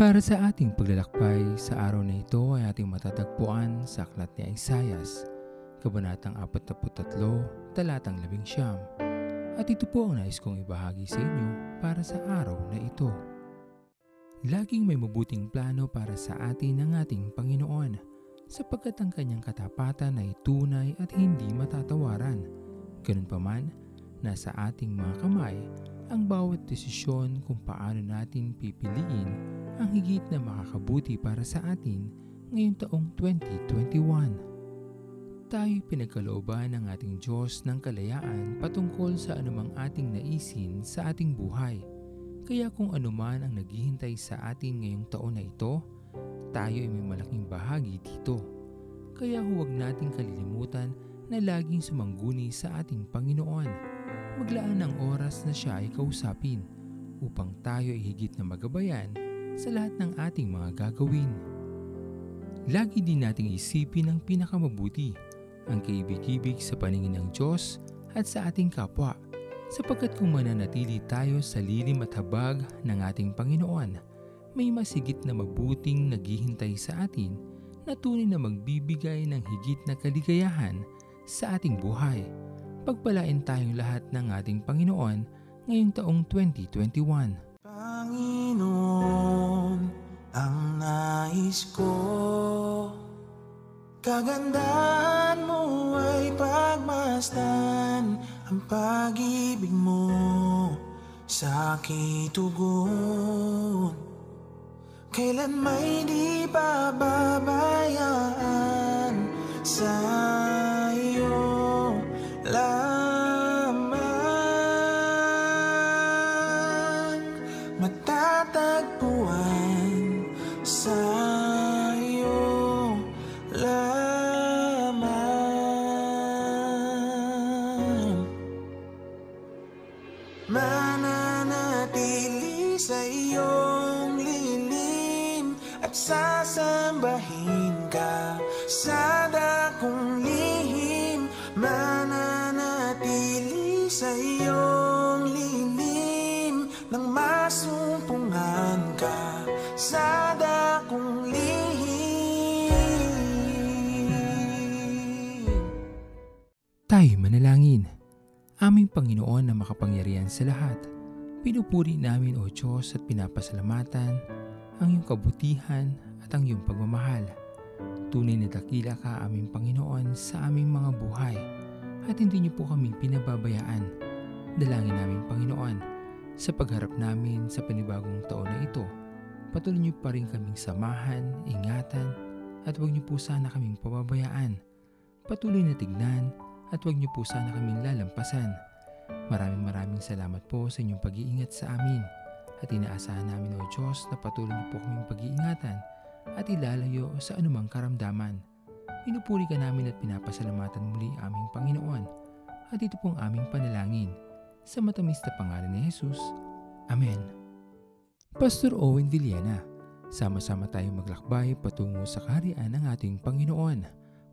Para sa ating paglalakbay sa araw na ito ay ating matatagpuan sa Aklat ni Isayas, Kabanatang 43, Talatang 11. At ito po ang nais kong ibahagi sa inyo para sa araw na ito. Laging may mabuting plano para sa atin ng ating Panginoon sapagkat ang kanyang katapatan ay tunay at hindi matatawaran. Ganun pa nasa ating mga kamay ang bawat desisyon kung paano natin pipiliin ang higit na makakabuti para sa atin ngayong taong 2021. Tayo'y pinagkalooban ng ating Diyos ng kalayaan patungkol sa anumang ating naisin sa ating buhay. Kaya kung anuman ang naghihintay sa atin ngayong taon na ito, tayo ay may malaking bahagi dito. Kaya huwag nating kalilimutan na laging sumangguni sa ating Panginoon. Maglaan ng oras na siya ay kausapin upang tayo ay higit na magabayan sa lahat ng ating mga gagawin. Lagi din nating isipin ang pinakamabuti, ang kaibig-ibig sa paningin ng Diyos at sa ating kapwa, sapagkat kung mananatili tayo sa lilim at habag ng ating Panginoon, may masigit na mabuting naghihintay sa atin na tunay na magbibigay ng higit na kaligayahan sa ating buhay. Pagpalain tayong lahat ng ating Panginoon ngayong taong 2021. Nais ko. Kagandahan mo ay pagmasdan Ang pag-ibig mo. Sa aking Kailan may di pababayaan sa iyo? Lamang matatagpuan mananatili sa iyong lilim at sasambahin ka sa dakong lihim. Mananatili sa iyong lilim nang masumpungan ka sa dakong Tayo manalangin. Aming Panginoon na makapangyarihan sa lahat, pinupuri namin o Diyos at pinapasalamatan ang iyong kabutihan at ang iyong pagmamahal. Tunay na dakila ka aming Panginoon sa aming mga buhay at hindi niyo po kami pinababayaan. Dalangin namin Panginoon sa pagharap namin sa panibagong taon na ito. Patuloy niyo pa rin kaming samahan, ingatan at huwag niyo po sana kaming pababayaan. Patuloy na tignan at huwag niyo po sana kaming lalampasan. Maraming maraming salamat po sa inyong pag-iingat sa amin at inaasahan namin o Diyos na patuloy niyo po kaming pag-iingatan at ilalayo sa anumang karamdaman. Pinupuri ka namin at pinapasalamatan muli aming Panginoon at ito pong aming panalangin sa matamis na pangalan ni Jesus. Amen. Pastor Owen Villena, sama-sama tayong maglakbay patungo sa kaharian ng ating Panginoon